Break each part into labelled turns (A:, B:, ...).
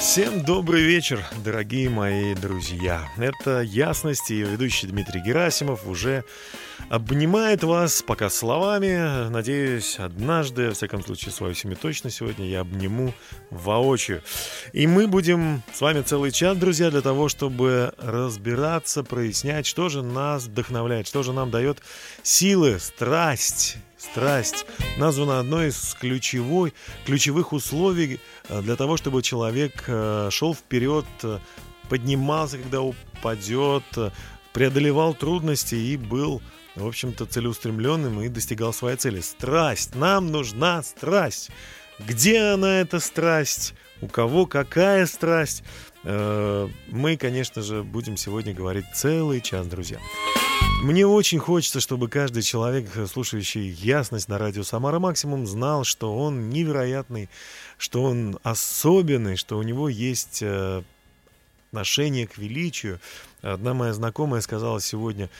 A: Всем добрый вечер, дорогие мои друзья. Это «Ясность» и ведущий Дмитрий Герасимов уже обнимает вас пока словами. Надеюсь, однажды, во всяком случае, свою семью точно сегодня я обниму воочию. И мы будем с вами целый час, друзья, для того, чтобы разбираться, прояснять, что же нас вдохновляет, что же нам дает силы, страсть, страсть названа одной из ключевой, ключевых условий для того, чтобы человек э, шел вперед, э, поднимался, когда упадет, э, преодолевал трудности и был, в общем-то, целеустремленным и достигал своей цели. Страсть. Нам нужна страсть. Где она, эта страсть? У кого какая страсть? Э, Мы, конечно же, будем сегодня говорить целый час, друзья. Мне очень хочется, чтобы каждый человек, слушающий ясность на радио Самара Максимум, знал, что он невероятный, что он особенный, что у него есть э, отношение к величию. Одна моя знакомая сказала сегодня,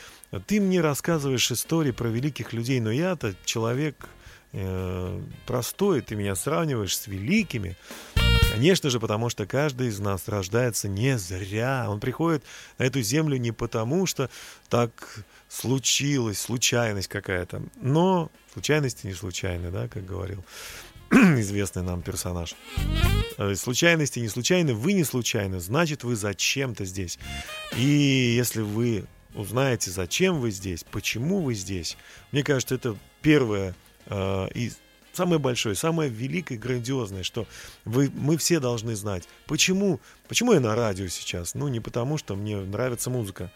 A: ты мне рассказываешь истории про великих людей, но я-то человек э, простой, ты меня сравниваешь с великими. Конечно же, потому что каждый из нас рождается не зря. Он приходит на эту землю не потому, что так случилось, случайность какая-то. Но случайности не случайны, да, как говорил известный нам персонаж. Э, Случайности не случайны, вы не случайны, значит, вы зачем-то здесь. И если вы узнаете, зачем вы здесь, почему вы здесь, мне кажется, это первое э, и самое большое, самое великое, грандиозное, что вы, мы все должны знать. Почему? Почему я на радио сейчас? Ну, не потому, что мне нравится музыка.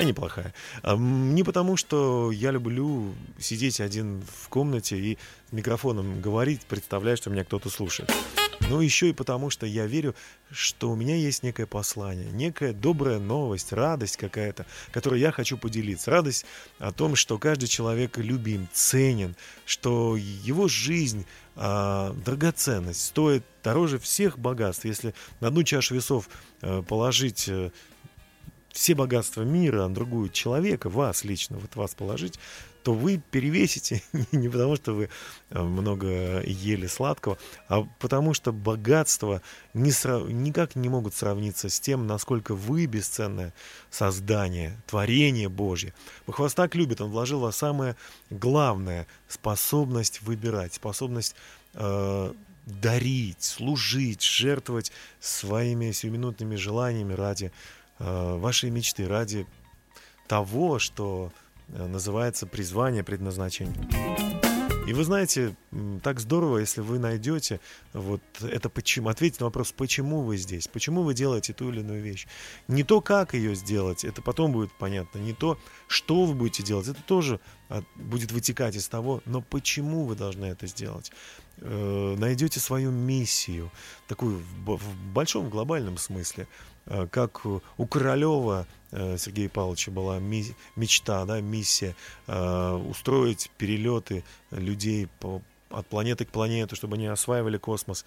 A: Хотя неплохая. Не потому, что я люблю сидеть один в комнате и микрофоном говорить, представляя, что меня кто-то слушает. Но еще и потому, что я верю, что у меня есть некое послание, некая добрая новость, радость какая-то, которую я хочу поделиться. Радость о том, что каждый человек любим, ценен, что его жизнь а, драгоценность, стоит дороже всех богатств. Если на одну чашу весов э, положить э, все богатства мира, а на другую человека, вас лично, вот вас положить, то вы перевесите не потому, что вы э, много ели сладкого, а потому что богатства не сра- никак не могут сравниться с тем, насколько вы бесценное создание, творение Божье. Бог так любит, Он вложил в вас самое главное – способность выбирать, способность э, дарить, служить, жертвовать своими сиюминутными желаниями ради э, вашей мечты, ради того, что э, называется призвание, предназначение. И вы знаете, так здорово, если вы найдете вот это почему, ответить на вопрос, почему вы здесь, почему вы делаете ту или иную вещь. Не то, как ее сделать, это потом будет понятно, не то, что вы будете делать, это тоже а, будет вытекать из того, но почему вы должны это сделать. Э, найдете свою миссию, такую в, большом глобальном смысле, как у Королева э, Сергея Павловича была мечта, да, миссия э, устроить перелеты людей по- от планеты к планете, чтобы они осваивали космос.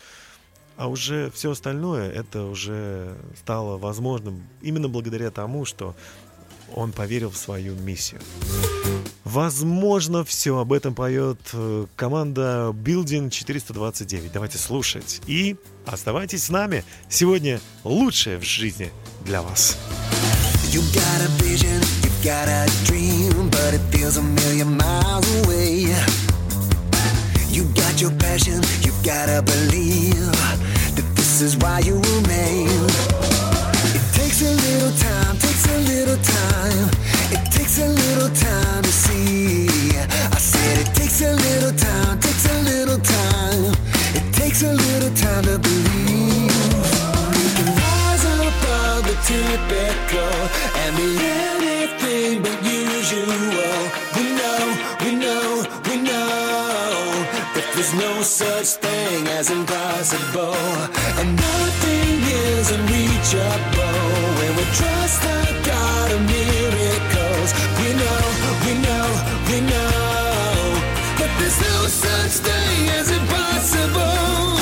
A: А уже все остальное, это уже стало возможным именно благодаря тому, что он поверил в свою миссию. Возможно, все об этом поет э, команда Building 429. Давайте слушать. И оставайтесь с нами. Сегодня лучшее в жизни для вас.
B: Takes a little time, takes a little time, takes a little time to see. I said it takes a little time, takes a little time, it takes a little time to believe. We can rise above the typical and be anything but usual. We know, we know, we know that there's no such thing as impossible, and nothing is unreachable when we're trust the God of miracles, we know, we know, we know that there's no such thing as impossible.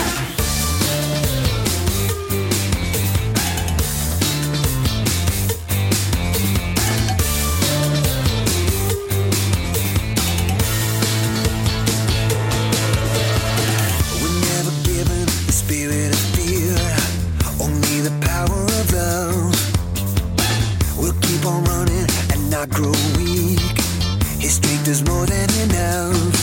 B: Not grow weak. His strength is more than enough.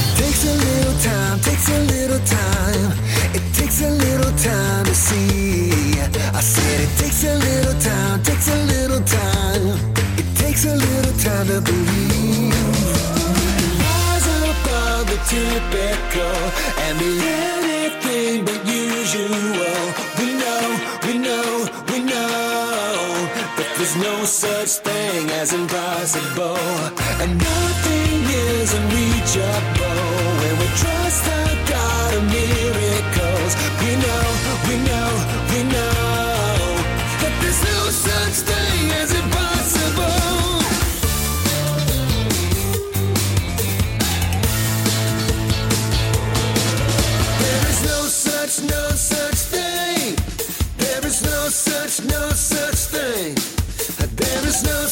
B: It takes a little time, takes a little time. It takes a little time to see. I said it takes a little time, takes a little time. It takes a little time to believe. Rise above the typical and be anything but usual. As impossible, and nothing is unreachable when we trust the God of miracles. We know, we know, we know that there's no such thing as impossible. There is no such, no such thing. There is no such, no such thing. There is no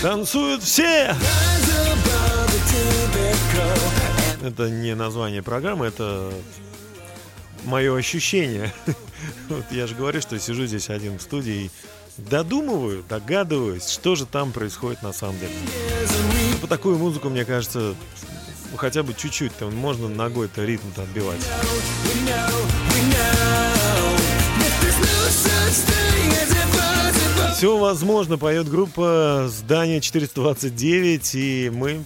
A: Танцуют все! Это не название программы, это мое ощущение. Вот я же говорю, что сижу здесь один в студии и додумываю, догадываюсь, что же там происходит на самом деле. Ну, По такую музыку, мне кажется, хотя бы чуть-чуть там можно ногой-то ритм-то отбивать. Все возможно, поет группа Здание 429, и мы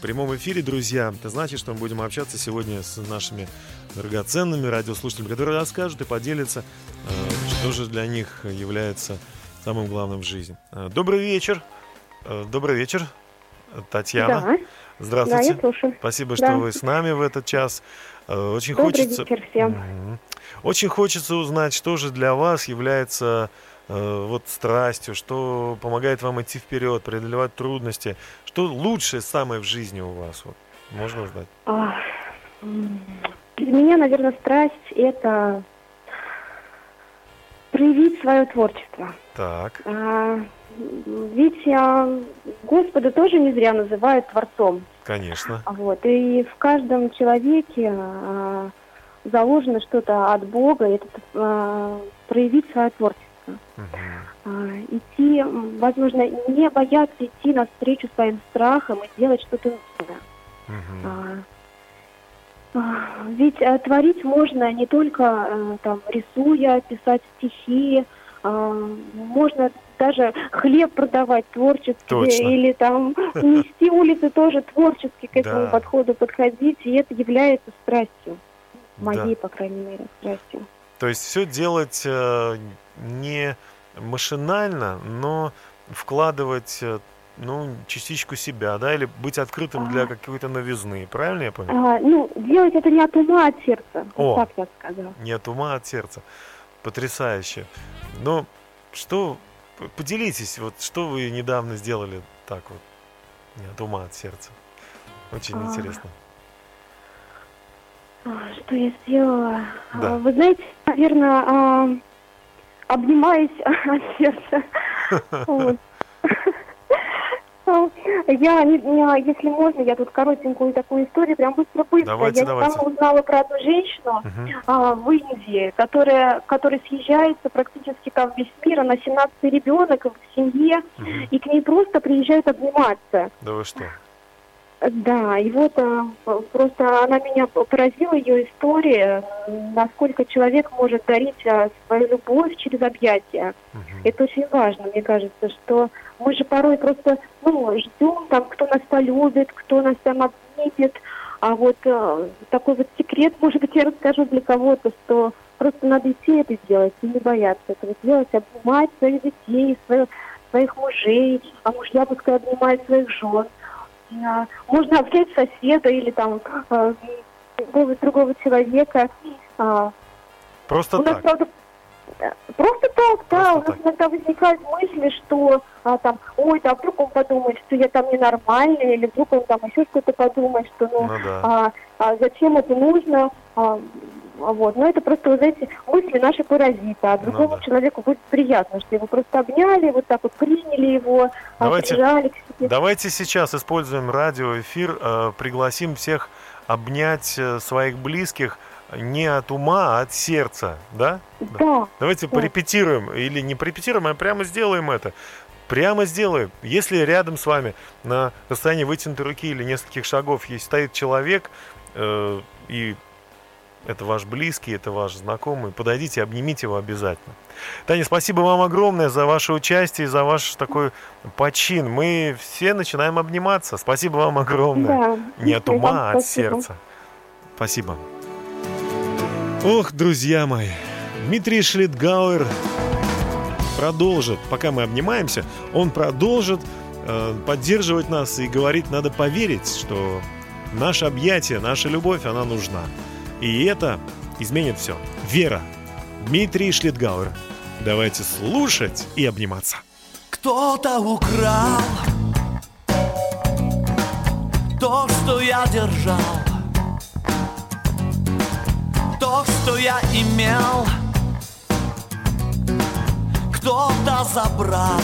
A: в прямом эфире, друзья. Это значит, что мы будем общаться сегодня с нашими драгоценными радиослушателями, которые расскажут и поделятся, э, что же для них является самым главным в жизни. Э, Добрый вечер. Э, Добрый вечер, Татьяна.
C: Да,
A: Здравствуйте.
C: да, я слушаю.
A: Спасибо, что
C: Да.
A: вы с нами в этот час. Очень
C: Добрый
A: хочется.
C: вечер всем.
A: Очень хочется узнать, что же для вас является вот страстью, что помогает вам идти вперед, преодолевать трудности, что лучшее самое в жизни у вас. Вот. Можно узнать?
C: Для меня, наверное, страсть – это проявить свое творчество.
A: Так,
C: А, Ведь а, Господа тоже не зря называют Творцом.
A: конечно.
C: Вот. И в каждом человеке а, заложено что-то от Бога, это а, проявить свое творчество.
A: Мгм.
C: А, идти, возможно, не бояться идти навстречу своим страхам и делать что-то новое.
A: Мгм.
C: А, а, Ведь э, творить можно не только э, там рисуя, писать стихи, можно даже хлеб продавать творчески
A: Точно.
C: или там нести улицы тоже творчески к этому
A: Да.
C: подходу подходить, и это является страстью,
A: Да.
C: моей, по крайней мере, страстью.
A: То есть все делать э, не машинально, но вкладывать э, ну, частичку себя, да, или быть открытым для какой-то новизны. Правильно я понял?
C: А, ну, делать это не от ума, а от сердца,
A: О.
C: так я сказала.
A: Не от ума, а от сердца. Потрясающе. Ну, что, поделитесь, вот что вы недавно сделали так вот, не от ума, а от сердца. Очень
C: А.
A: интересно.
C: А, Что я сделала?
A: Да.
C: А, Вы знаете, наверное, а, обнимаясь от сердца. Я, если можно, я тут коротенькую такую историю, прям быстро-быстро.
A: Давайте,
C: я
A: давайте.
C: недавно узнала про одну женщину
A: Мгм.
C: а, в Индии, которая, которая съезжается практически там весь мир, она 17 ребенок в семье,
A: Мгм.
C: и к ней просто приезжают обниматься.
A: Да вы что?
C: Да, и вот п- просто она меня поразила ее история, насколько человек может дарить а, свою любовь через объятия.
A: Мгм.
C: Это очень важно, мне кажется, что мы же порой просто ну, ждем, там, кто нас полюбит, кто нас там обнимет. А вот э, такой вот секрет, может быть, я расскажу для кого-то, что просто надо идти это сделать и не бояться этого сделать, обнимать своих детей, своих, своих мужей, а мужья пускай обнимают своих жен. А, Можно обнять соседа или там а, другого, другого человека. А,
A: Просто
C: у нас,
A: так.
C: правда, просто так, да.
A: Просто
C: у нас
A: так.
C: иногда возникают мысли, что а, там, ой, да, вдруг он подумает, что я там ненормальный, или вдруг он там еще что-то подумает, что ну,
A: Ну да.
C: а, а зачем это нужно. А вот. Но это просто, вы знаете, мысли наши паразиты, а другому
A: Ну да.
C: человеку будет приятно, что его просто обняли, вот так вот приняли его,
A: Давайте-
C: прижали к себе.
A: Давайте сейчас используем радиоэфир, э, пригласим всех обнять э, своих близких не от ума, а от сердца, да?
C: Да,
A: Давайте
C: Да.
A: порепетируем, или не порепетируем, а прямо сделаем это. Прямо сделаем. Если рядом с вами на расстоянии вытянутой руки или нескольких шагов есть стоит человек, э, и это ваш близкий, это ваш знакомый, подойдите, обнимите его обязательно. Таня, спасибо вам огромное за ваше участие, за ваш такой почин. Мы все начинаем обниматься. Спасибо вам огромное.
C: да.
A: Не от ума, а от
C: спасибо.
A: сердца. Спасибо. Ох, друзья мои, Дмитрий Шлитгауэр продолжит, пока мы обнимаемся, он продолжит э, поддерживать нас и говорит, надо поверить, что наше объятие, наша любовь, она нужна. И это изменит все. Вера. Дмитрий Шлитгауэр. Давайте слушать и обниматься.
D: Кто-то украл то, что я держал, то, что я имел. Кто-то забрал.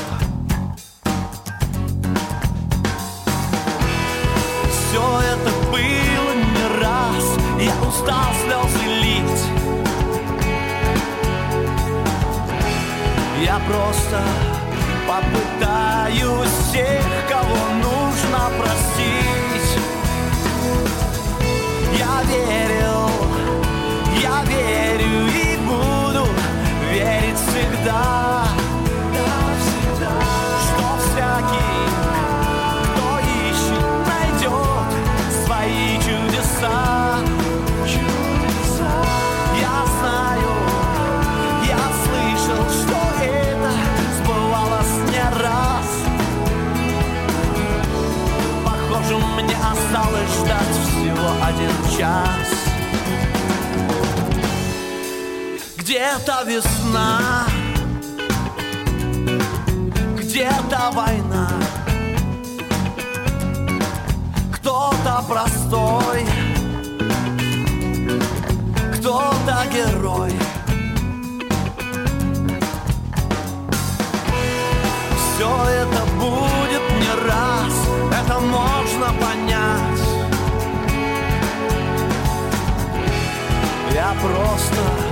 D: Все это было не раз, я устал слезы лить. Я просто попытаюсь всех, кого нужно простить. Я верил, я верю и буду верить всегда. Час. Где-то весна, где-то война, кто-то простой, кто-то герой. Все это будет Я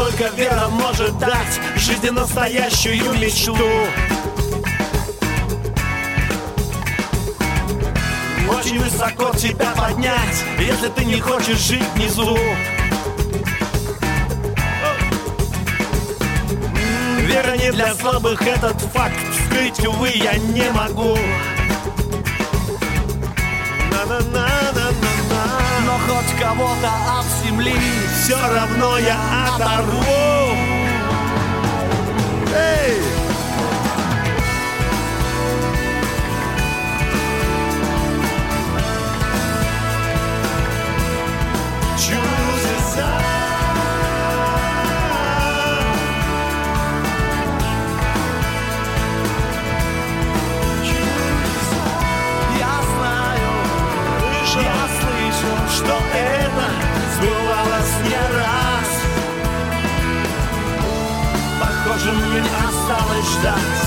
D: только вера может дать жизни настоящую мечту. Очень высоко тебя поднять, если ты не хочешь жить внизу. Вера не для слабых, этот факт скрыть, увы, я не могу.
A: На-на-на-на-на-на.
D: Хоть кого-то от земли все равно я оторву.
A: Эй!
E: Мне осталось ждать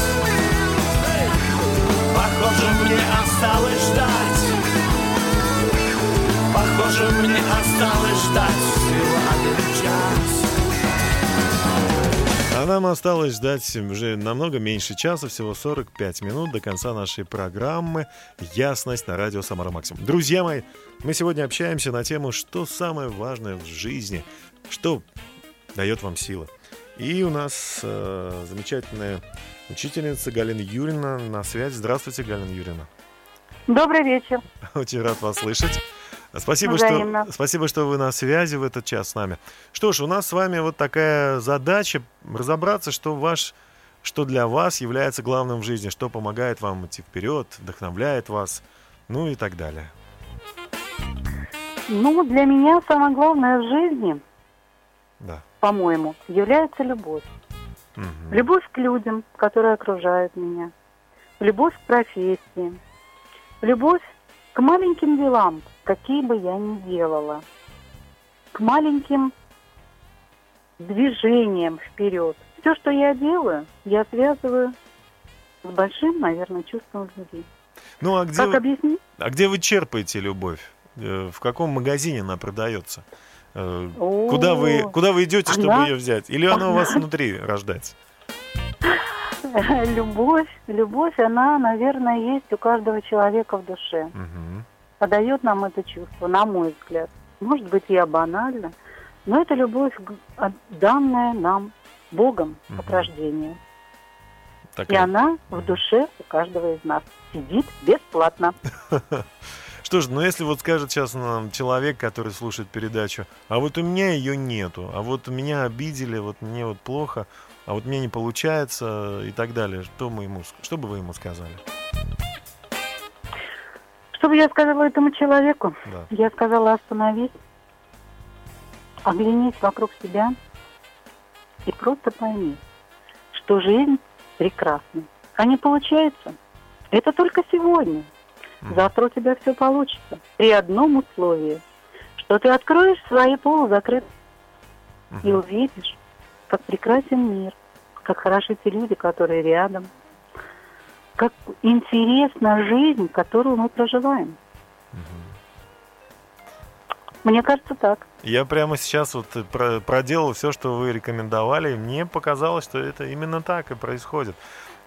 E: Похоже, мне осталось ждать Похоже, мне осталось ждать всего один час
A: А нам осталось ждать уже намного меньше часа, всего 45 минут до конца нашей программы «Ясность» на радио «Самара Максимум». Друзья мои, мы сегодня общаемся на тему, что самое важное в жизни, что дает вам силы. И у нас э, замечательная учительница Галина Юрьевна на связи. Здравствуйте, Галина Юрьевна.
F: Добрый вечер.
A: Очень рад вас слышать. Спасибо
F: Взаимно.
A: что, спасибо, что вы на связи в этот час с нами. Что ж, у нас с вами вот такая задача разобраться, что ваш, что для вас является главным в жизни, что помогает вам идти вперед, вдохновляет вас, ну и так далее.
F: Ну, для меня самое главное в жизни,
A: Да.
F: По-моему, является любовь.
A: Мгм.
F: Любовь к людям, которые окружают меня. Любовь к профессии. Любовь к маленьким делам, какие бы я ни делала. К маленьким движениям вперед. Все, что я делаю, я связываю с большим, наверное, чувством любви.
A: Ну а где,
F: Как
A: вы,
F: объяснить?
A: а где вы черпаете любовь? Э, В каком магазине она продается? Э, Куда вы, куда вы идете, чтобы ее взять? Или она у вас внутри рождается?
F: Любовь, любовь, она, наверное, есть у каждого человека в душе. Подает нам это чувство, на мой взгляд. Может быть, я банально, но это любовь, от- данная нам Богом от рождения. И
A: Такая
F: она в душе у каждого из нас сидит бесплатно.
A: Что ж, ну если вот скажет сейчас нам человек, который слушает передачу, а вот у меня ее нету, а вот меня обидели, вот мне вот плохо, а вот мне не получается и так далее, что мы ему, что бы вы ему сказали?
F: Что бы я сказала этому человеку?
A: Да.
F: Я сказала, остановись, оглянись вокруг себя и просто пойми, что жизнь прекрасна. А не получается. Это только сегодня. Завтра у тебя все получится. При одном условии, что ты откроешь свои полузакрытые и увидишь, как прекрасен мир, как хороши те люди, которые рядом, как интересна жизнь, которую мы проживаем. Мне кажется так.
A: Я прямо сейчас вот про- проделал все, что вы рекомендовали, и мне показалось, что это именно так и происходит.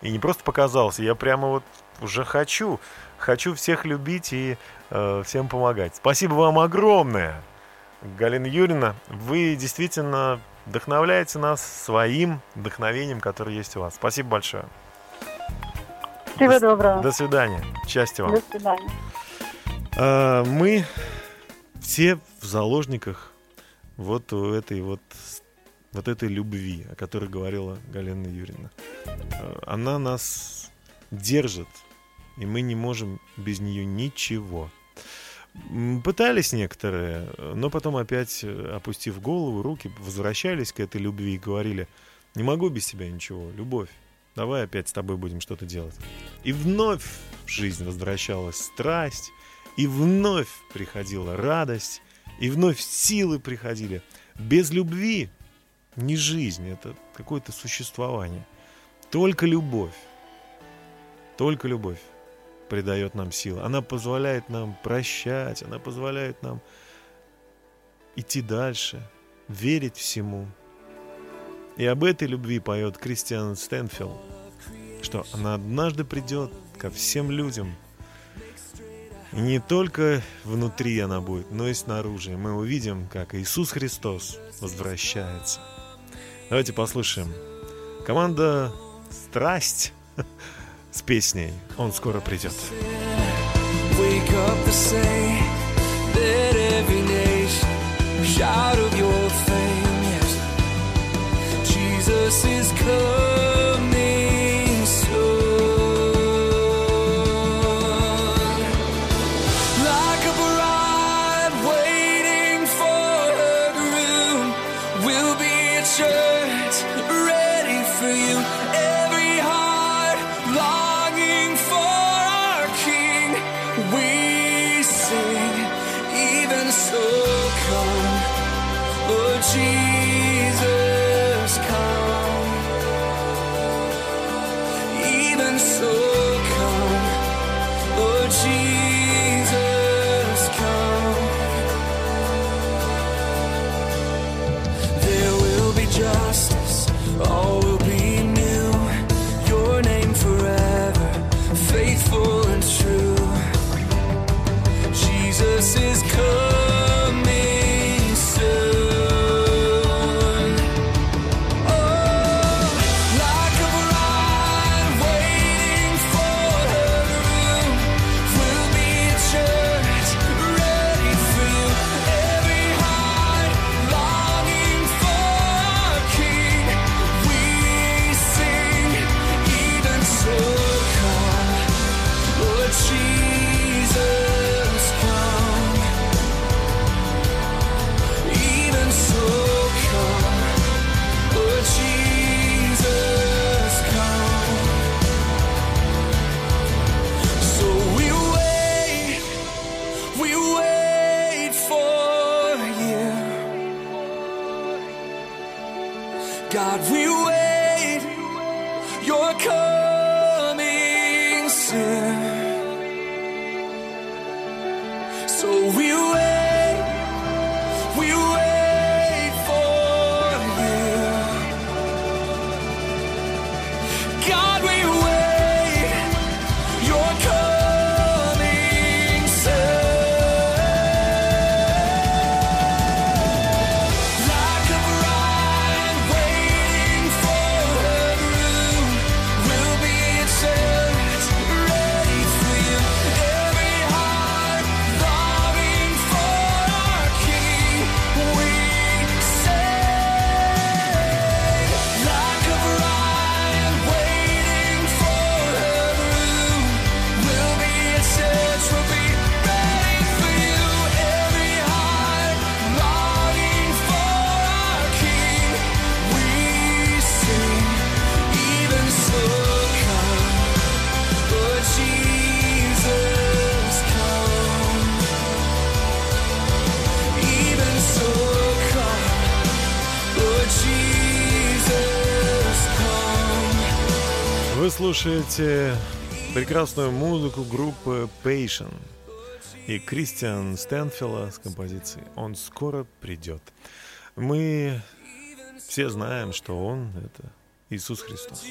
A: И не просто показалось, я прямо вот уже хочу, хочу всех любить и э, всем помогать. Спасибо вам огромное, Галина Юрьевна. Вы действительно вдохновляете нас своим вдохновением, которое есть у вас. Спасибо большое.
F: Всего
A: До
F: доброго.
A: До свидания. Счастья вам.
F: До свидания.
A: А, мы все в заложниках вот у этой вот вот этой любви, о которой говорила Галина Юрьевна. А, Она нас держит, и мы не можем без нее ничего. Пытались некоторые, но потом опять, э, опустив голову, руки, возвращались к этой любви и говорили, не могу без тебя ничего, любовь, давай опять с тобой будем что-то делать. И вновь в жизнь возвращалась страсть, и вновь приходила радость, и вновь силы приходили. Без любви не жизнь, это какое-то существование. Только любовь, только любовь придает нам силы. Она позволяет нам прощать, она позволяет нам идти дальше, верить всему. И об этой любви поет Кристиан Стэнфилд, что она однажды придет ко всем людям. И не только внутри она будет, но и снаружи. Мы увидим, как Иисус Христос возвращается. Давайте послушаем. Команда «Страсть» с песней «Он скоро придет».
E: Wake up to say that every nation shout
A: Вы слушаете прекрасную музыку группы Patient и Кристиан Стэнфилла с композицией «Он скоро придет». Мы все знаем, что Он — это Иисус Христос.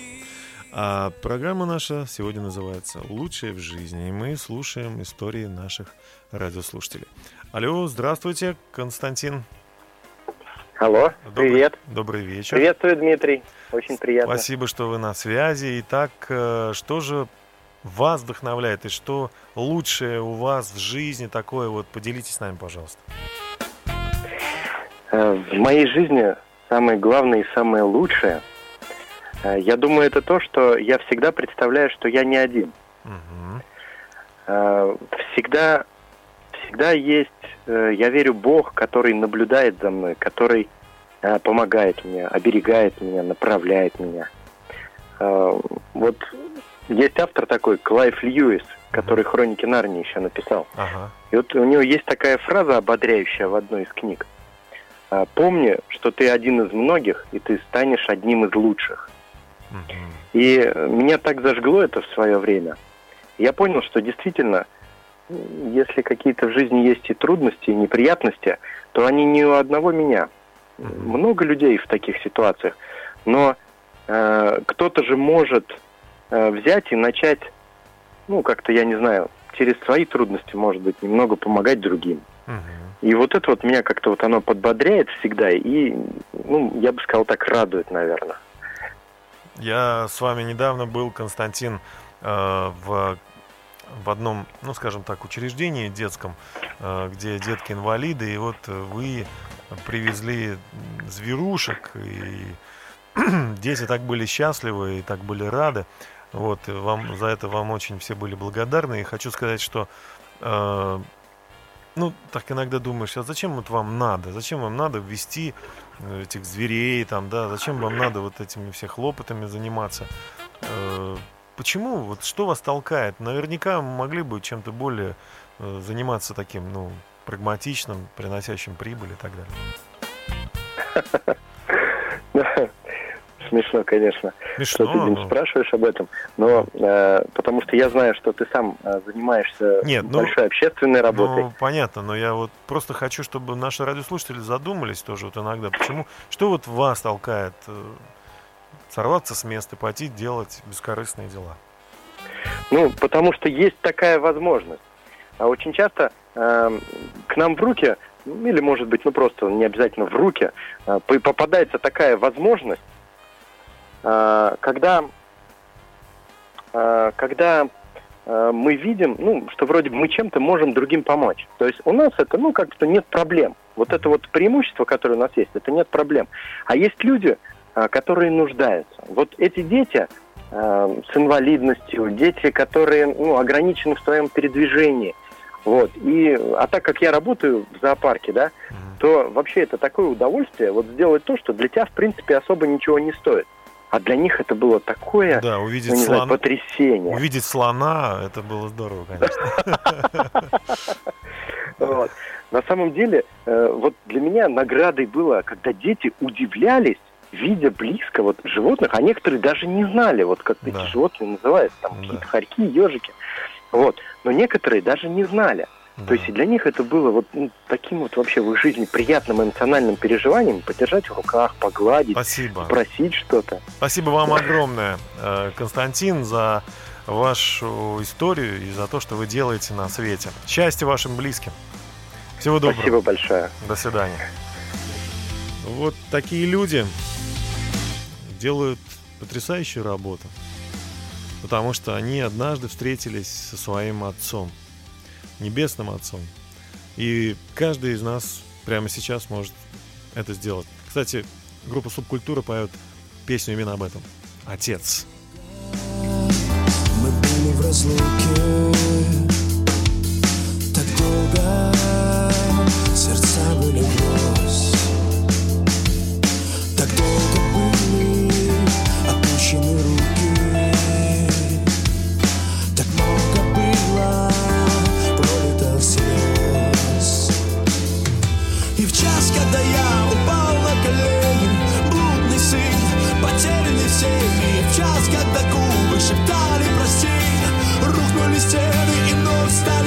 A: А программа наша сегодня называется «Лучшее в жизни», и мы слушаем истории наших радиослушателей. Алло, здравствуйте, Константин.
G: Алло,
A: Добрый-
G: привет.
A: Добрый вечер.
G: Приветствую, Дмитрий. Очень приятно.
A: Спасибо, что вы на связи. Итак, э, что же вас вдохновляет и что лучшее у вас в жизни такое? Вот поделитесь с нами, пожалуйста.
G: Э, В моей жизни самое главное и самое лучшее, э, я думаю, это то, что я всегда представляю, что я не один. Э, Всегда, всегда есть, э, я верю, Бог, который наблюдает за мной, который э, помогает мне, оберегает меня, направляет меня. Э, Вот есть автор такой, Клайв Льюис, который «Хроники Нарнии» еще написал.
A: Ага.
G: И вот у него есть такая фраза ободряющая в одной из книг. Помни, что ты один из многих, и ты станешь одним из лучших.
A: Мгм.
G: И меня так зажгло это в свое время. Я понял, что действительно, если какие-то в жизни есть и трудности, и неприятности, то они не у одного меня. Много людей в таких ситуациях. Но э, кто-то же может э, взять и начать, ну, как-то, я не знаю, через свои трудности, может быть, немного помогать другим.
A: Мгм.
G: И вот это вот меня как-то вот оно подбодряет всегда и, ну, я бы сказал, так радует, наверное.
A: Я с вами недавно был, Константин, э, в, в одном, ну, скажем так, учреждении детском, э, где детки-инвалиды, и вот вы привезли зверушек, и дети так были счастливы и так были рады. Вот, вам, за это вам очень все были благодарны. И хочу сказать, что э, ну, так иногда думаешь, а зачем вот вам надо? Зачем вам надо ввести э, этих зверей там, да? Зачем вам надо вот этими все хлопотами заниматься? Э, Почему? Вот что вас толкает? Наверняка могли бы чем-то более э, заниматься таким, ну, прагматичным, приносящим прибыль и так далее.
G: Смешно, конечно,
A: Смешно,
G: что ты, Дим,
A: но-
G: спрашиваешь об этом, но э, потому что я знаю, что ты сам э, занимаешься
A: Нет, ну,
G: большой общественной работой.
A: Ну, понятно, но я вот просто хочу, чтобы наши радиослушатели задумались тоже вот иногда, почему, что вот вас толкает э, сорваться с места, пойти делать бескорыстные дела?
G: Ну, потому что есть такая возможность. А очень часто э, к нам в руки, ну, или, может быть, ну просто не обязательно в руки, э, по- попадается такая возможность, э, когда, э, когда э, мы видим, ну, что вроде бы мы чем-то можем другим помочь. То есть у нас это, ну, как-то нет проблем. Вот это вот преимущество, которое у нас есть, это нет проблем. А есть люди, которые нуждаются. Вот эти дети, э, с инвалидностью, дети, которые ну, ограничены в своем передвижении. Вот. И, а так как я работаю в зоопарке, да, то вообще это такое удовольствие вот сделать то, что для тебя, в принципе, особо ничего не стоит. А для них это было такое,
A: Да,
G: ну,
A: увидеть
G: не знаю,
A: слона,
G: потрясение.
A: увидеть слона, это было здорово, конечно.
G: На самом деле, э, вот для меня наградой было, когда дети удивлялись, видя близко вот животных, а некоторые даже не знали, вот как
A: Да.
G: эти животные называются, там
A: Да.
G: какие-то хорьки, ежики. Вот. Но некоторые даже не знали.
A: Да.
G: То есть и для них это было вот ну, таким вот вообще в их жизни приятным эмоциональным переживанием, подержать в руках, погладить,
A: Спасибо.
G: спросить что-то.
A: Спасибо вам огромное, э, Константин, за вашу историю и за то, что вы делаете на свете. Счастья вашим близким. Всего доброго.
G: Спасибо большое.
A: До свидания. Вот такие люди делают потрясающую работу. Потому что они однажды встретились со своим отцом, небесным отцом. И каждый из нас прямо сейчас может это сделать. Кстати, группа Субкультура поет песню именно об этом. Отец.
E: Мы были в разлуке Так долго Сердца были шептали прости Рухнули стены и вновь стали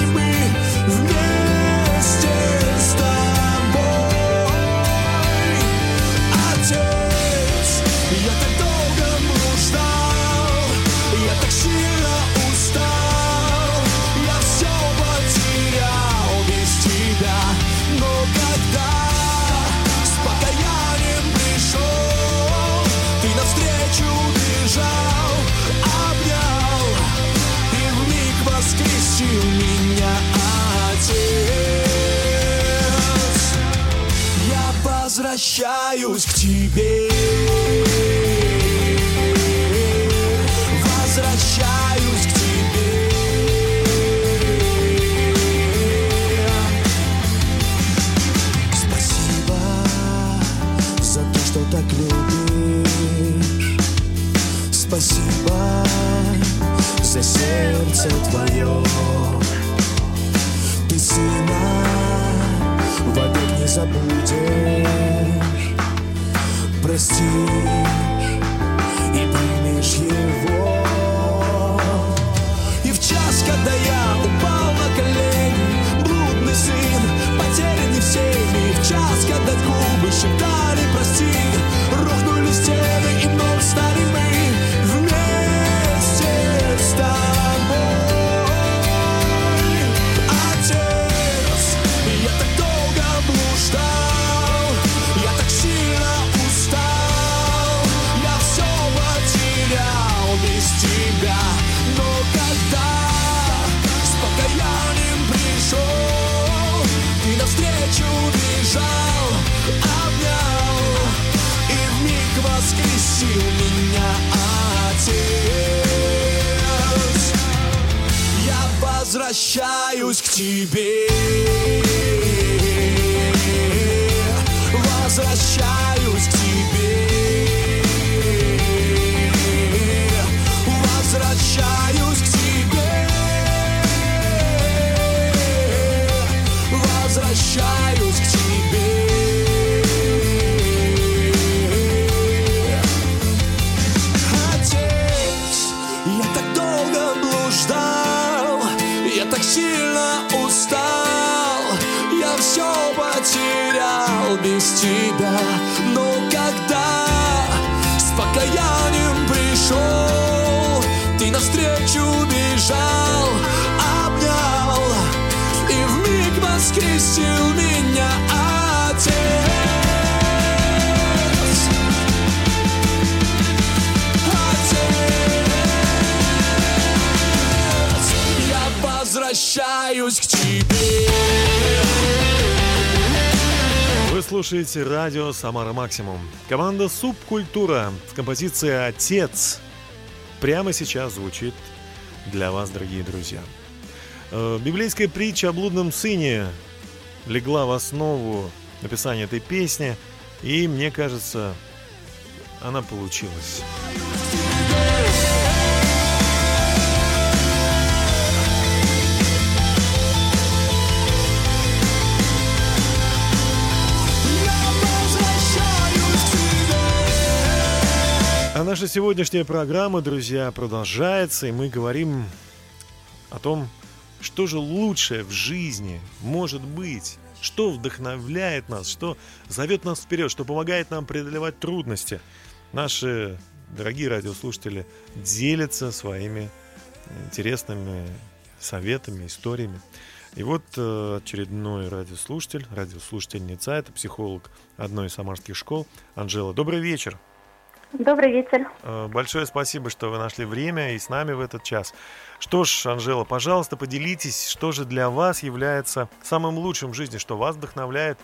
E: возвращаюсь к тебе. Возвращаюсь к тебе. Спасибо за то, что так любишь. Спасибо за сердце твое. Ты сына забудешь. Простишь и примешь его. И в час, когда я упал на колени Блудный сын, потерянный всеми. В час, когда губы шептали прости бежал, обнял И вмиг воскресил меня Отец. Я возвращаюсь к тебе. Возвращаюсь тебя Но когда с покаянием пришел Ты навстречу бежал, обнял И вмиг воскресил меня Отец. Возвращаюсь к тебе
A: Вы слушаете радио «Самара Максимум». Команда «Субкультура» с композицией «Отец» прямо сейчас звучит для вас, дорогие друзья. Э, Библейская притча о блудном сыне легла в основу написания этой песни, и мне кажется, она получилась. А наша сегодняшняя программа, друзья, продолжается, и мы говорим о том, что же лучшее в жизни может быть, что вдохновляет нас, что зовет нас вперед, что помогает нам преодолевать трудности. Наши дорогие радиослушатели делятся своими интересными советами, историями. И вот э, очередной радиослушатель, радиослушательница, это психолог одной из самарских школ, Анжела. Добрый вечер.
H: Добрый вечер.
A: Э, Большое спасибо, что вы нашли время и с нами в этот час. Что ж, Анжела, пожалуйста, поделитесь, что же для вас является самым лучшим в жизни, что вас вдохновляет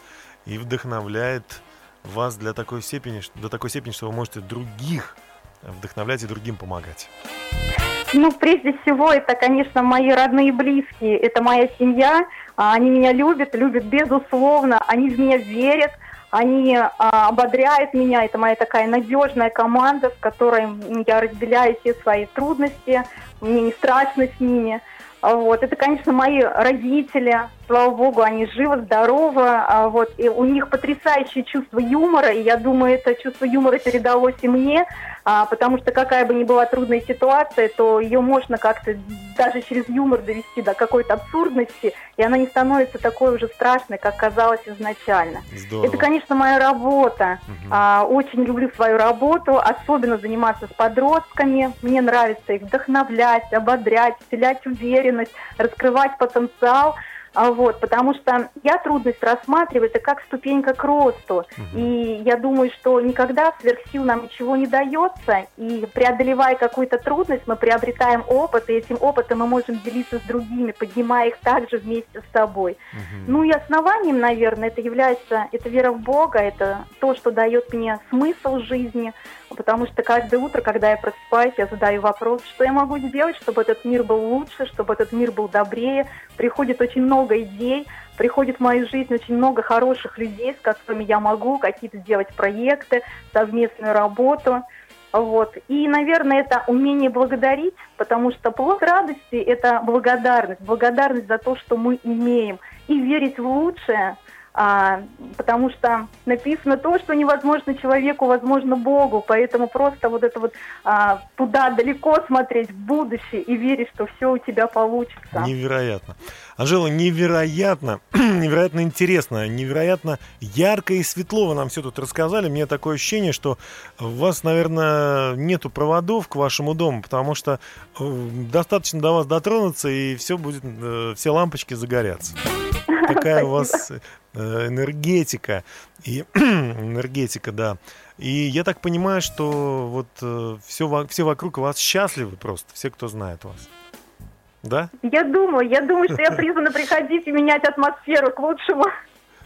A: и вдохновляет вас для такой степени, до такой степени, что вы можете других вдохновлять и другим помогать.
I: Ну, прежде всего, это, конечно, мои родные и близкие, это моя семья, А, они меня любят, любят безусловно, они в меня верят, они а, ободряют меня, это моя такая надежная команда, с которой я разделяю все свои трудности, мне не страшно с ними. Вот. Это, конечно, мои родители, слава богу, они живы, здоровы, а, вот. и у них потрясающее чувство юмора, и я думаю, это чувство юмора передалось и мне, а, потому что какая бы ни была трудная ситуация, то ее можно как-то даже через юмор довести до какой-то абсурдности, и она не становится такой уже страшной, как казалось изначально.
A: Здорово.
I: Это, конечно, моя работа.
A: Мгм.
I: А, очень люблю свою работу, особенно заниматься с подростками. Мне нравится их вдохновлять, ободрять, вселять уверенность, раскрывать потенциал. А, вот, потому что я трудность рассматриваю это как ступенька к росту. И я думаю, что никогда сверх сил нам ничего не дается. И преодолевая какую-то трудность, мы приобретаем опыт, и этим опытом мы можем делиться с другими, поднимая их также вместе с собой.
A: Мгм.
I: Ну и основанием, наверное, это является, это вера в Бога, это то, что дает мне смысл жизни, потому что каждое утро, когда я просыпаюсь, я задаю вопрос, что я могу сделать, чтобы этот мир был лучше, чтобы этот мир был добрее. Приходит очень много идей, приходит в мою жизнь очень много хороших людей, с которыми я могу какие-то сделать проекты, совместную работу. Вот. И, наверное, это умение благодарить, потому что плод радости – это благодарность. Благодарность за то, что мы имеем. И верить в лучшее, а, потому что написано то, что невозможно человеку, возможно Богу. Поэтому просто вот это вот а, туда далеко смотреть, в будущее и верить, что все у тебя получится.
A: Невероятно. Анжела, невероятно, невероятно интересно, невероятно ярко и светло вы нам все тут рассказали. Мне такое ощущение, что у вас, наверное, нету проводов к вашему дому, потому что э, достаточно до вас дотронуться, и все будет, э, все лампочки загорятся. Какая у вас энергетика. И энергетика, да. И я так понимаю, что вот все, все вокруг вас счастливы просто, все, кто знает вас. Да?
I: Я думаю, я думаю, что я призвана приходить и менять атмосферу к лучшему.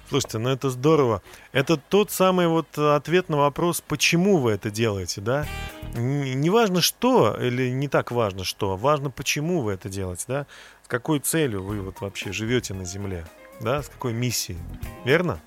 A: Слушайте, ну это здорово. Это тот самый вот ответ на вопрос, почему вы это делаете, да? Не важно что, или не так важно что, важно почему вы это делаете, да? С какой целью вы вот вообще живете на Земле, да? С какой миссией, верно?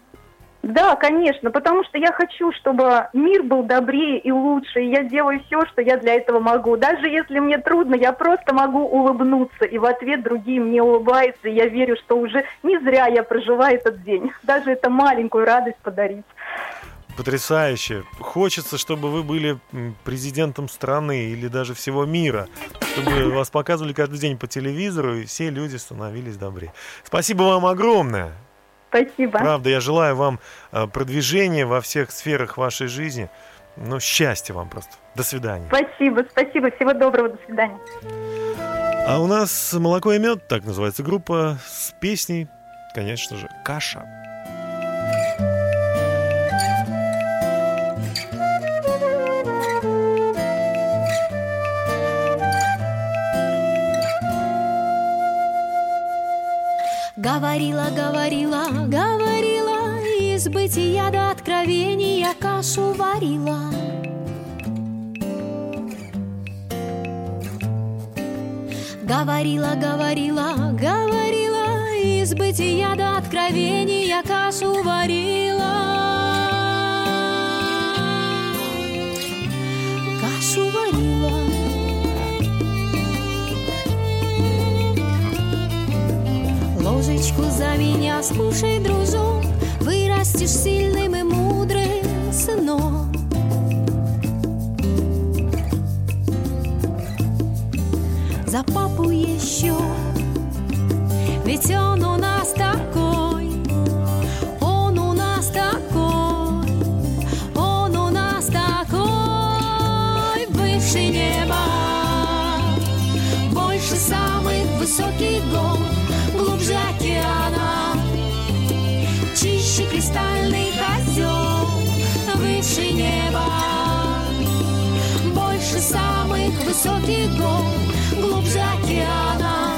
I: Да, конечно, потому что я хочу, чтобы мир был добрее и лучше, и я делаю все, что я для этого могу. Даже если мне трудно, я просто могу улыбнуться, и в ответ другие мне улыбаются, и я верю, что уже не зря я прожила этот день. Даже это маленькую радость подарить.
A: Потрясающе. Хочется, чтобы вы были президентом страны или даже всего мира, чтобы вас показывали каждый день по телевизору, и все люди становились добрее. Спасибо вам огромное.
J: Спасибо.
A: Правда, я желаю вам э, продвижения во всех сферах вашей жизни. Ну, счастья вам просто. До свидания.
J: Спасибо, спасибо. Всего доброго. До свидания.
A: А у нас «Молоко и мед», так называется группа, с песней, конечно же, «Каша».
K: Говорила, говорила, говорила, из бытия до откровения кашу варила. Говорила, говорила, говорила, из бытия до откровения кашу варила. Ложечку за меня скушай, дружок, вырастешь сильным и мудрым сыном. За папу еще, ведь он у нас такой, он у нас такой, он у нас такой, выше неба, больше самых высоких гор, чище кристальных озер, выше неба, больше самых высоких гор, глубже океана,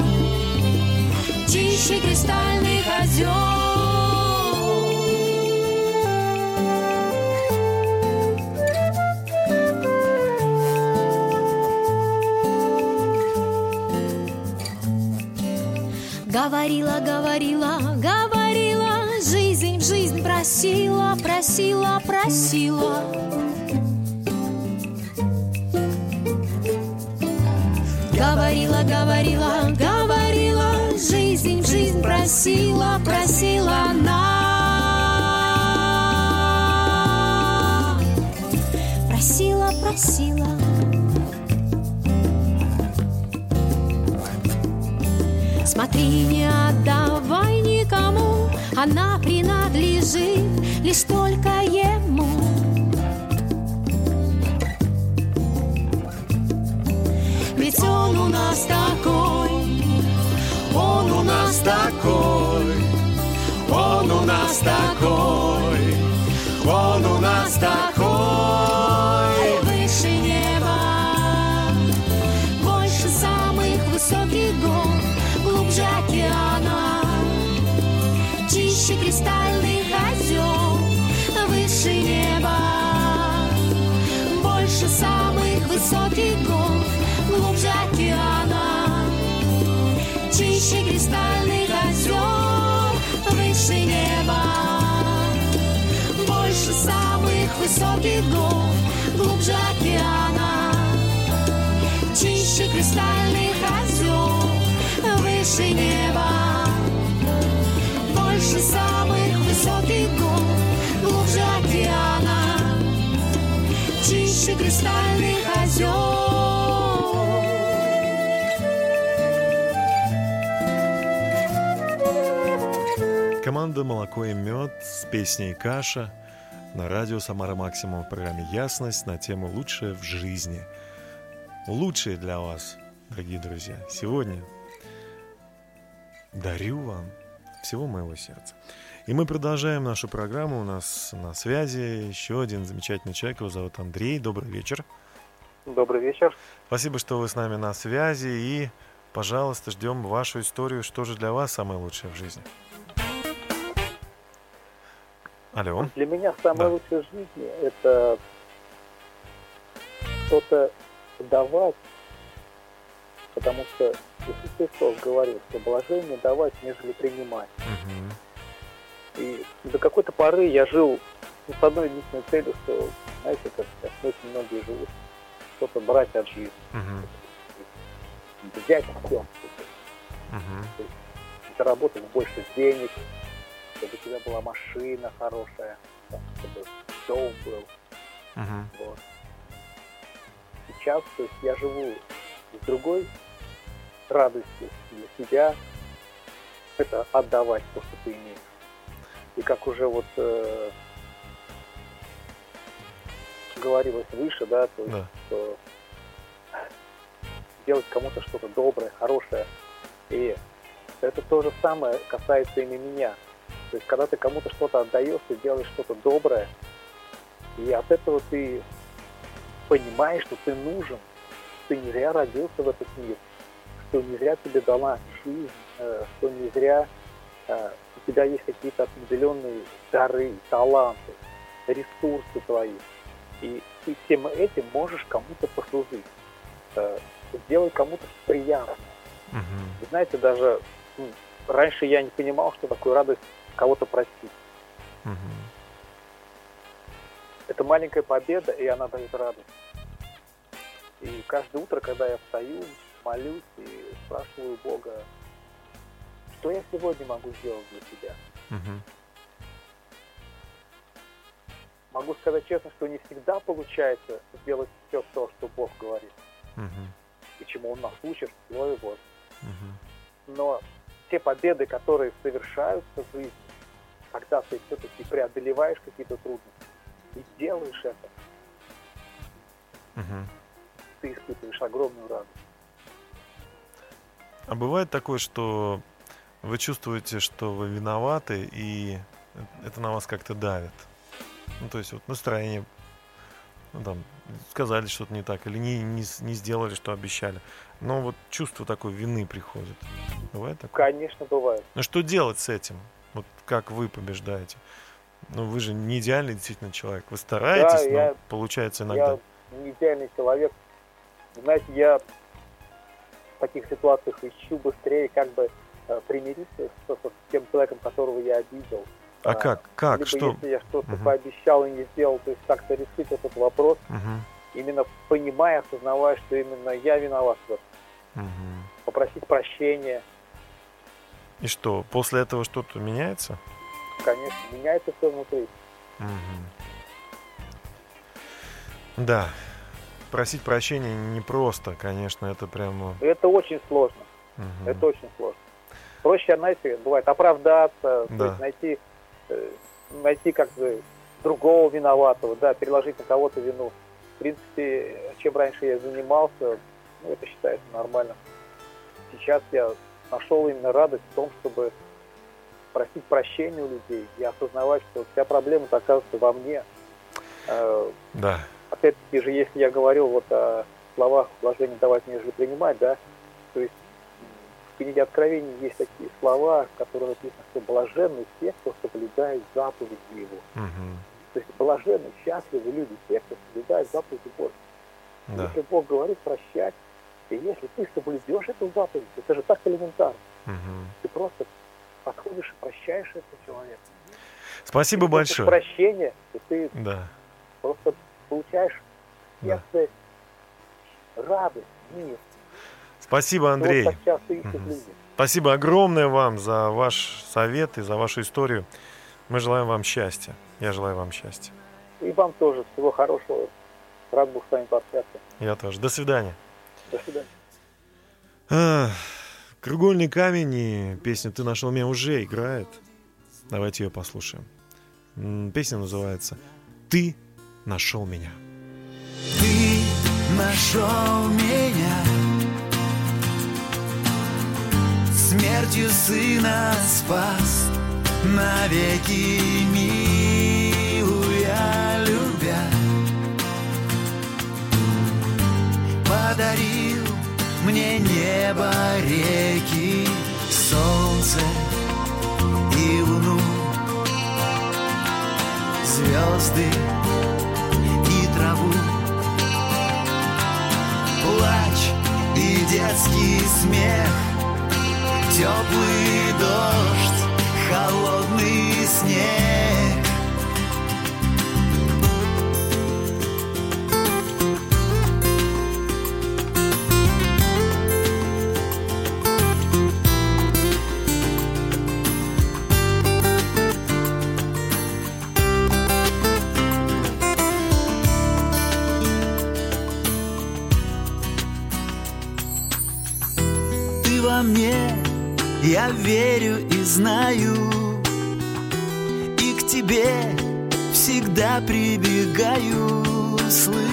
K: чище кристальных озер. Смотри, не отдавай никому, она принадлежит лишь только ему. Ведь он у нас такой, он у нас такой, он у нас такой, он у нас такой. Высоких гор, глубже океана, чище кристальных озер, выше неба, больше самых высоких гор, глубже океана, чище кристальных озер, выше неба, чище кристальных озер.
A: Команда «Молоко и мед» с песней «Каша» на радио «Самара Максимум» в программе «Ясность» на тему «Лучшее в жизни». Лучшее для вас, дорогие друзья, сегодня дарю вам всего моего сердца. И мы продолжаем нашу программу. У нас на связи еще один замечательный человек. Его зовут Андрей. Добрый вечер.
L: Добрый вечер.
A: Спасибо, что вы с нами на связи. И, пожалуйста, ждем вашу историю. Что же для вас самое лучшее в жизни? Алло.
L: Для меня самое
A: Да.
L: лучшее в жизни – это что-то давать, потому что Иисус Христос говорил, что блажение давать, нежели принимать.
A: Мгм.
L: И до какой-то поры я жил ну, с одной единственной целью, что, знаете, как сейчас очень многие живут, что-то брать от жизни,
A: Мгм.
L: взять все,
A: Мгм.
L: заработать больше денег, чтобы у тебя была машина хорошая, чтобы дом был.
A: Мгм.
L: Вот. Сейчас, то есть я живу с другой радостью для себя. Это отдавать то, что ты имеешь. И как уже вот э, говорилось выше, да, то есть,
A: Да.
L: что делать кому-то что-то доброе, хорошее. И это то же самое касается и меня. То есть, когда ты кому-то что-то отдаешь, ты делаешь что-то доброе, и от этого ты понимаешь, что ты нужен, ты не зря родился в этот мир, что не зря тебе дала жизнь, э, что не зря у тебя есть какие-то определенные дары, таланты, ресурсы твои. И ты всем этим можешь кому-то послужить, э, сделать кому-то приятное.
A: Мгм.
L: Вы знаете, даже м, раньше я не понимал, что такое радость кого-то простить.
A: Мгм.
L: Это маленькая победа, и она дает радость. И каждое утро, когда я встаю, молюсь и спрашиваю Бога, что я сегодня могу сделать для тебя.
A: Мгм.
L: Могу сказать честно, что не всегда получается сделать все то, что Бог говорит,
A: Мгм.
L: и чему Он нас учит Слове Божьем.
A: Мгм.
L: Но те победы, которые совершаются в жизни, когда ты все-таки преодолеваешь какие-то трудности и делаешь это,
A: Мгм.
L: ты испытываешь огромную радость.
A: А бывает такое, что вы чувствуете, что вы виноваты, и это на вас как-то давит? Ну, то есть вот настроение, ну, там, сказали что-то не так, или не, не, не сделали, что обещали. Но вот чувство такой вины приходит. Бывает такое?
L: Конечно, бывает.
A: Ну, что делать с этим? Вот как вы побеждаете? Ну, вы же не идеальный действительно человек. Вы стараетесь, но
L: я-
A: получается иногда.
L: Я не идеальный человек. Знаете, я в таких ситуациях ищу быстрее как бы э, примириться с, с тем человеком, которого я обидел.
A: А как? Как?
L: Либо
A: Что?
L: если я что-то
A: Мгм.
L: пообещал и не сделал, то есть как-то решить этот вопрос,
A: Мгм.
L: именно понимая, осознавая, что именно я виноват в этом.
A: Мгм.
L: Попросить прощения,
A: И что, после этого что-то меняется?
L: конечно, меняется все внутри.
A: Мгм. Да. Просить прощения непросто, конечно, это прямо...
L: Это очень сложно.
A: Мгм.
L: Это очень сложно. Проще, знаете, бывает оправдаться, то
A: Да.
L: есть найти, э, найти как бы другого виноватого, да, переложить на кого-то вину. В принципе, чем раньше я занимался, ну, это считается нормально. Сейчас я нашел именно радость в том, чтобы просить прощения у людей и осознавать, что вся проблема оказывается во мне. Э,
A: Да.
L: опять-таки же, если я говорил вот о словах «блажение давать, нежели принимать», да, то есть в книге Откровений есть такие слова, в которых написано, что блаженны те, кто соблюдает заповеди Его.
A: Мгм.
L: То есть блаженны, счастливы люди, те, кто соблюдает заповеди Божьи.
A: Да.
L: Если Бог говорит прощать, и если ты соблюдешь эту заповедь, это же так элементарно.
A: Мгм.
L: Ты просто подходишь и прощаешь этого человека.
A: Спасибо
L: ты
A: большое.
L: прощения, то ты
A: Да.
L: просто получаешь
A: Да.
L: сердце радость, мир.
A: Спасибо,
L: Вот
A: Андрей.
L: так часто ищут люди.
A: Спасибо огромное вам за ваш совет и за вашу историю. Мы желаем вам счастья. Я желаю вам счастья.
L: И вам тоже всего хорошего. Рад был с вами пообщаться.
A: Я тоже. До свидания.
L: До свидания.
A: Ах, Кругольный камень и песня «Ты нашел меня» уже играет. Давайте ее послушаем. Песня называется «Ты нашел меня».
E: Ты нашел меня Смертью сына спас. Навеки милуя любя. Подарил мне небо, реки, солнце и луну. Звезды и траву. Плач и детский смех, теплый дождь, холодный снег. Ты во мне, я верю и знаю,
B: тебе всегда прибегаю, слышу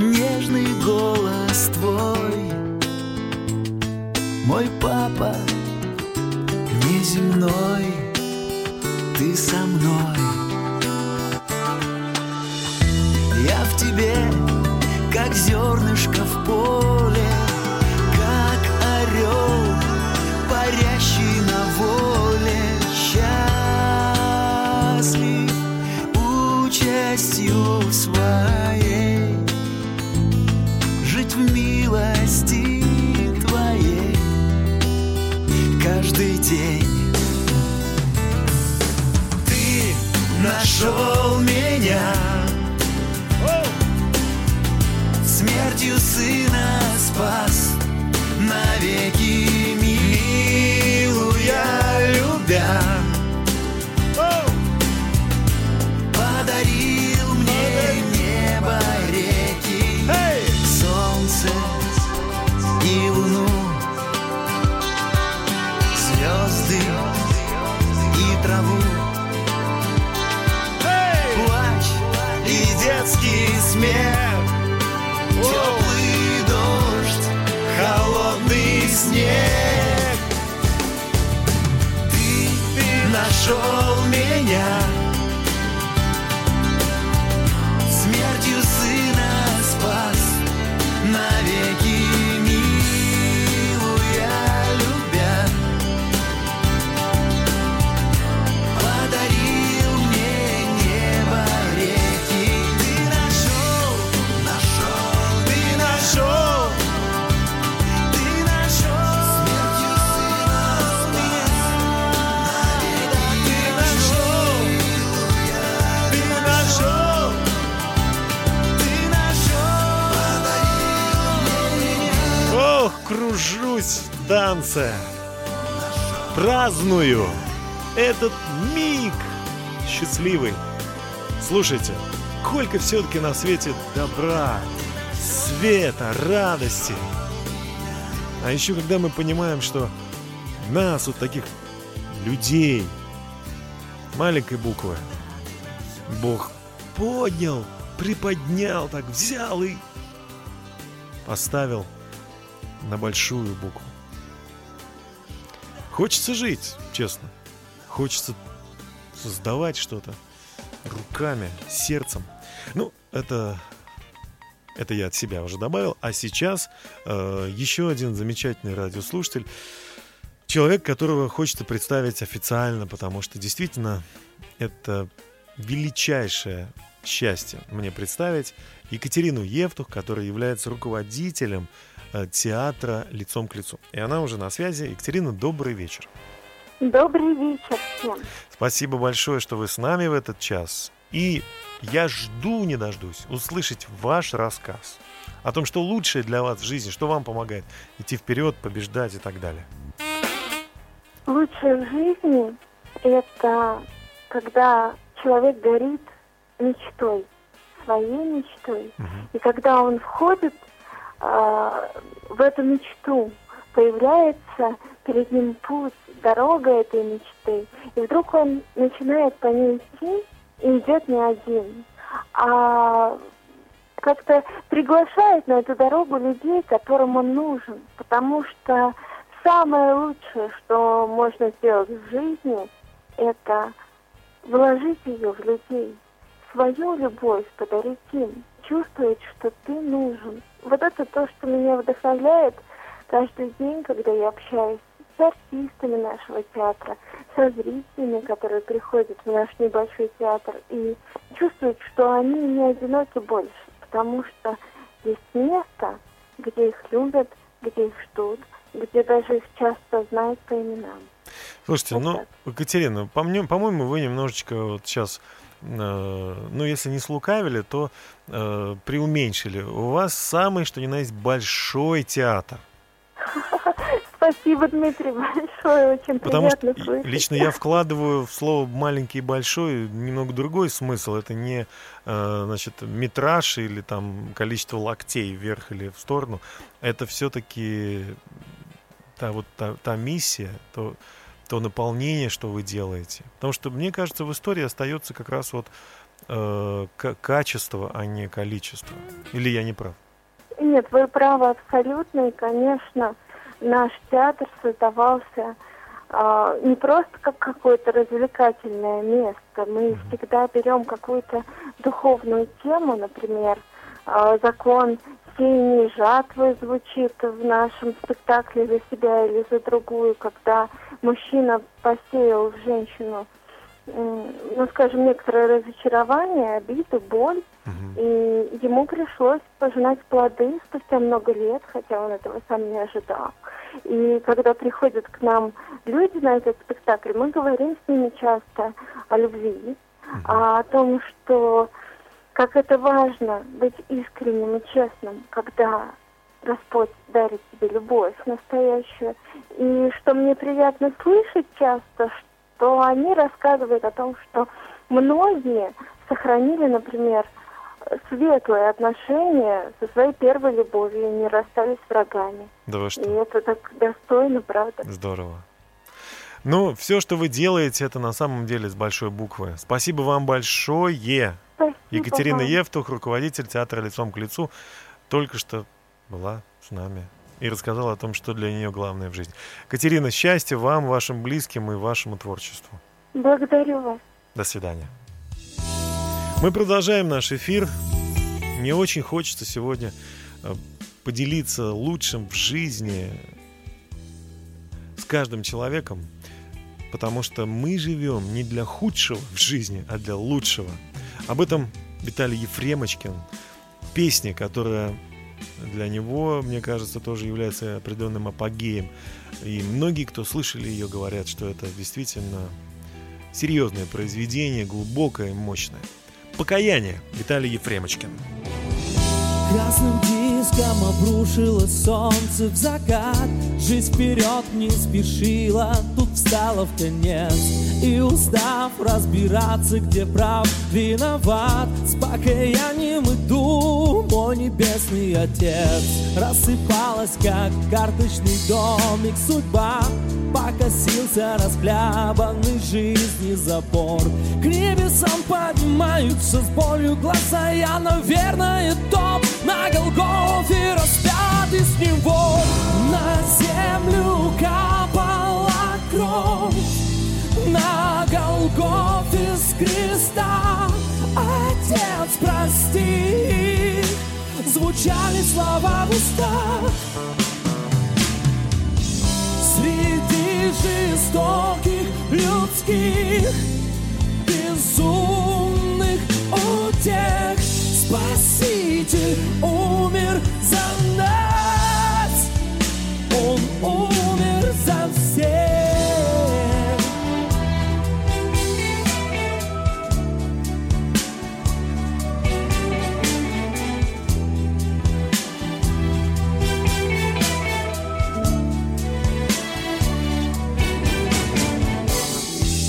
B: нежный голос твой, мой папа неземной, ты со мной. Я в тебе, как зернышко в поле, участью своей, жить в милости твоей каждый день. Ты нашел меня
A: танце. Праздную этот миг счастливый. Слушайте, сколько все-таки на свете добра, света, радости. А еще когда мы понимаем, что нас, вот таких людей, маленькой буквы, Бог поднял, приподнял, так взял и поставил на большую букву. Хочется жить, честно. Хочется создавать что-то руками, сердцем. Ну, это, это я от себя уже добавил. А сейчас э, еще один замечательный радиослушатель. Человек, которого хочется представить официально, потому что действительно это величайшее счастье мне представить Екатерину Евтух, которая является руководителем театра «Лицом к лицу». И она уже на связи. Екатерина, добрый вечер.
H: Добрый вечер всем.
A: Спасибо большое, что вы с нами в этот час. И я жду, не дождусь, услышать ваш рассказ о том, что лучшее для вас в жизни, что вам помогает идти вперед, побеждать и так далее.
H: Лучшее в жизни – это когда человек горит мечтой, своей мечтой. И когда он входит э, в эту мечту, появляется перед ним путь, дорога этой мечты. И вдруг он начинает по ней идти и идет не один, а как-то приглашает на эту дорогу людей, которым он нужен. Потому что самое лучшее, что можно сделать в жизни, это вложить ее в людей, свою любовь подарить им, чувствовать, что ты нужен. Вот это то, что меня вдохновляет каждый день, когда я общаюсь с артистами нашего театра, со зрителями, которые приходят в наш небольшой театр, и чувствуют, что они не одиноки больше, потому что есть место, где их любят, где их ждут, где даже их часто знают по именам.
A: Слушайте, ну, Екатерина, по мне- по-моему, вы немножечко вот сейчас, ну, если не слукавили, то э, преуменьшили. У вас самый, что ни на есть, большой театр.
H: Спасибо, Дмитрий, большое, очень
A: Потому что
H: приятно
A: и-
H: слышать.
A: лично я вкладываю в слово маленький и большой немного другой смысл. Это не э, значит, метраж или там количество локтей вверх или в сторону. Это все-таки та вот та, та миссия, то, то наполнение, что вы делаете. Потому что, мне кажется, в истории остается как раз вот э, качество, а не количество. Или я не прав?
H: Нет, вы правы абсолютно. И, конечно, наш театр создавался а, не просто как какое-то развлекательное место. Мы всегда берем какую-то духовную тему, например, а, закон и жатвы звучит в нашем спектакле за себя или за другую, когда мужчина посеял в женщину, ну, скажем, некоторое разочарование, обиду, боль, и ему пришлось пожинать плоды спустя много лет, хотя он этого сам не ожидал. И когда приходят к нам люди на этот спектакль, мы говорим с ними часто о любви, а о том, что как это важно быть искренним и честным, когда Господь дарит тебе любовь настоящую. И что мне приятно слышать часто, что они рассказывают о том, что многие сохранили, например, светлые отношения со своей первой любовью и не расстались врагами.
A: Да вы
H: И
A: что?
H: это так достойно, правда?
A: Здорово. Ну, все, что вы делаете, это на самом деле с большой буквы. Спасибо вам большое.
H: Спасибо
A: Екатерина
H: вам.
A: Евтух, руководитель театра «Лицом к лицу», только что была с нами и рассказала о том, что для нее главное в жизни. Катерина, счастья вам, вашим близким и вашему творчеству.
H: Благодарю вас.
A: До свидания. Мы продолжаем наш эфир. Мне очень хочется сегодня э, поделиться лучшим в жизни с каждым человеком, потому что мы живем не для худшего в жизни, а для лучшего. Об этом Виталий Ефремочкин, песня, которая для него, мне кажется, тоже является определенным апогеем. И многие, кто слышали ее, говорят, что это действительно серьезное произведение, глубокое и мощное. «Покаяние» Виталий Ефремочкин.
E: Красным диском обрушилось солнце в закат. Жизнь вперед не спешила, тут встала в конец. И устав разбираться, где прав, виноват. С покаянием иду, мой небесный отец. Рассыпалась, как карточный домик судьба Покосился расхлябанный жизни забор. К небесам поднимаются с болью глаза Я, наверное, топ на Голгофе распят из него. На землю капала кровь На Голгофе с креста. Отец, прости Звучали слова в устах. Среди жестоких людских Безумных утех Спаситель умер за нас. Он умер за всех.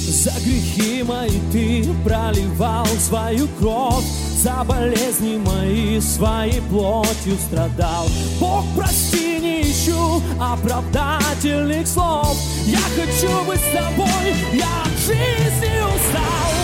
E: За грехи мои ты проливал свою кровь За болезни мои своей плотью страдал. Бог, прости, не ищу оправдательных слов. Я хочу быть с тобой, я от жизни устал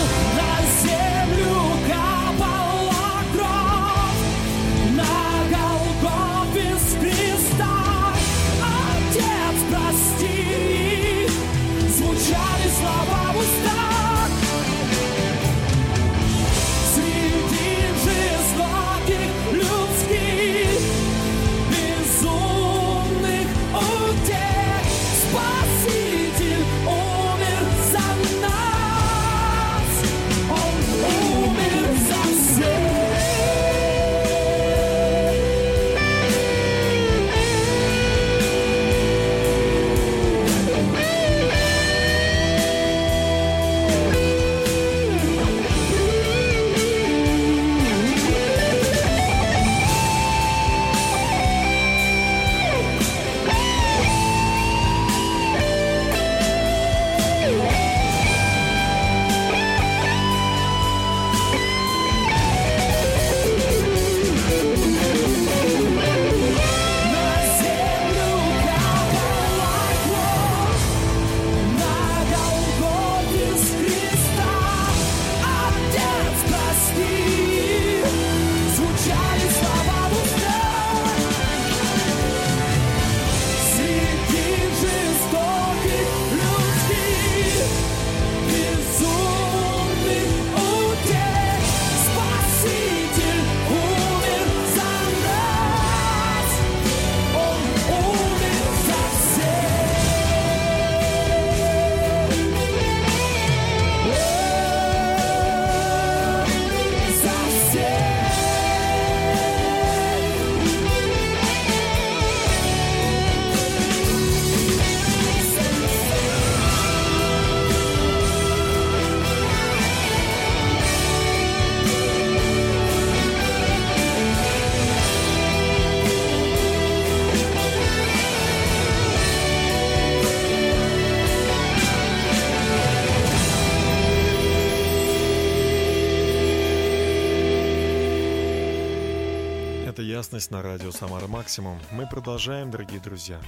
A: Это ясность на радио Самара Максимум. Мы продолжаем, дорогие друзья.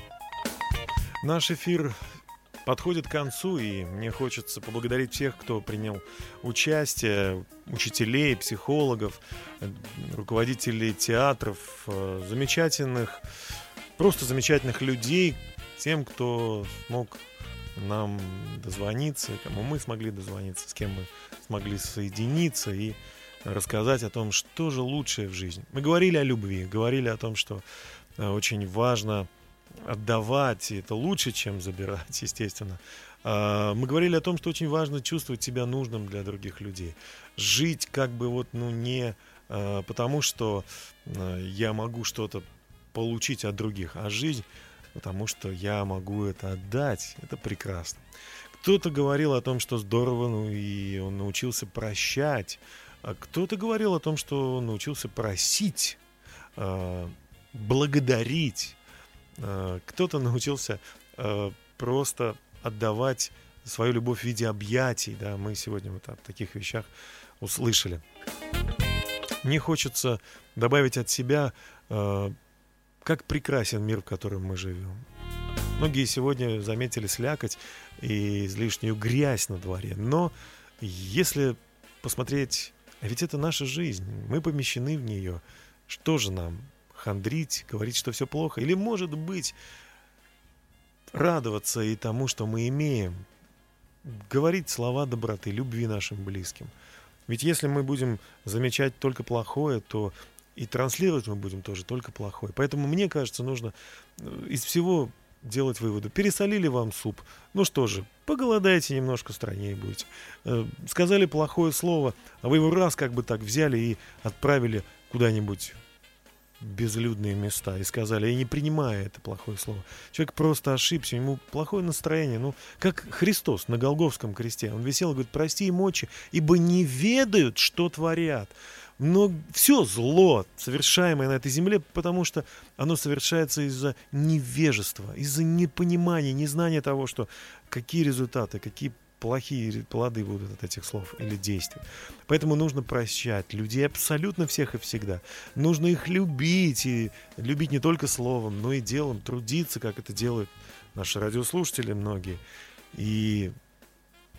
A: Наш эфир подходит к концу, и мне хочется поблагодарить всех, кто принял участие, учителей, психологов, руководителей театров, э, замечательных, просто замечательных людей, тем, кто смог нам дозвониться, кому мы смогли дозвониться, с кем мы смогли соединиться и рассказать о том, что же лучшее в жизни. Мы говорили о любви, говорили о том, что э, очень важно отдавать, и это лучше, чем забирать, естественно. А, мы говорили о том, что очень важно чувствовать себя нужным для других людей. Жить как бы вот, ну, не а, потому, что а, я могу что-то получить от других, а жить потому что я могу это отдать. Это прекрасно. Кто-то говорил о том, что здорово, ну и он научился прощать. А кто-то говорил о том, что научился просить, благодарить. Э, кто-то научился просто отдавать свою любовь в виде объятий. Да, мы сегодня вот о таких вещах услышали. Мне хочется добавить от себя, как прекрасен мир, в котором мы живем. Многие сегодня заметили слякоть и излишнюю грязь на дворе. Но если посмотреть, а ведь это наша жизнь, мы помещены в нее, что же нам? хандрить, говорить, что все плохо, или, может быть, радоваться и тому, что мы имеем, говорить слова доброты, любви нашим близким. Ведь если мы будем замечать только плохое, то и транслировать мы будем тоже только плохое. Поэтому мне кажется, нужно э, из всего делать выводы. Пересолили вам суп. Ну что же, поголодаете немножко, страннее будете. Э, сказали плохое слово, а вы его раз как бы так взяли и отправили куда-нибудь безлюдные места и сказали, я не принимаю это плохое слово. Человек просто ошибся, ему плохое настроение. Ну, как Христос на Голговском кресте. Он висел и говорит, прости им мочи, ибо не ведают, что творят. Но все зло, совершаемое на этой земле, потому что оно совершается из-за невежества, из-за непонимания, незнания того, что какие результаты, какие плохие плоды будут от этих слов или действий. Поэтому нужно прощать людей абсолютно всех и всегда. Нужно их любить, и любить не только словом, но и делом, трудиться, как это делают наши радиослушатели многие. И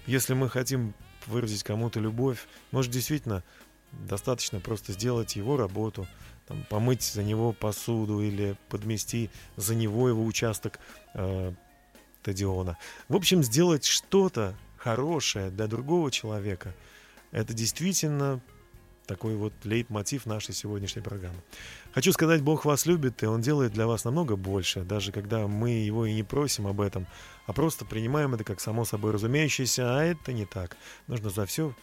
A: если мы хотим выразить кому-то любовь, может действительно достаточно просто сделать его работу, там, помыть за него посуду или подмести за него его участок э, стадиона. В общем, сделать что-то, хорошее для другого человека, это действительно такой вот лейтмотив нашей сегодняшней программы. Хочу сказать, Бог вас любит, и Он делает для вас намного больше, даже когда мы Его и не просим об этом, а просто принимаем это как само собой разумеющееся, а это не так. Нужно за все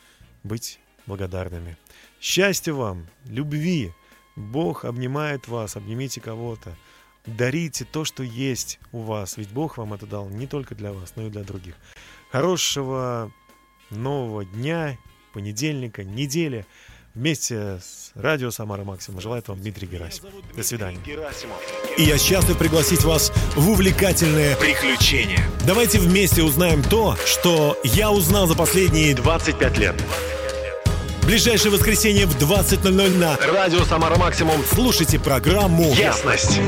A: быть благодарными. Счастья вам, любви. Бог обнимает вас, обнимите кого-то. Дарите то, что есть у вас, ведь Бог вам это дал не только для вас, но и для других. Хорошего нового дня, понедельника, недели. Вместе с радио Самара Максима желает вам Дмитрий Герасимов. До свидания.
M: И я счастлив пригласить вас в увлекательное приключение. Давайте вместе узнаем то, что я узнал за последние
N: 25 лет.
M: Ближайшее воскресенье в 20.00 на
N: Радио Самара Максимум.
M: Слушайте программу
N: Ясность.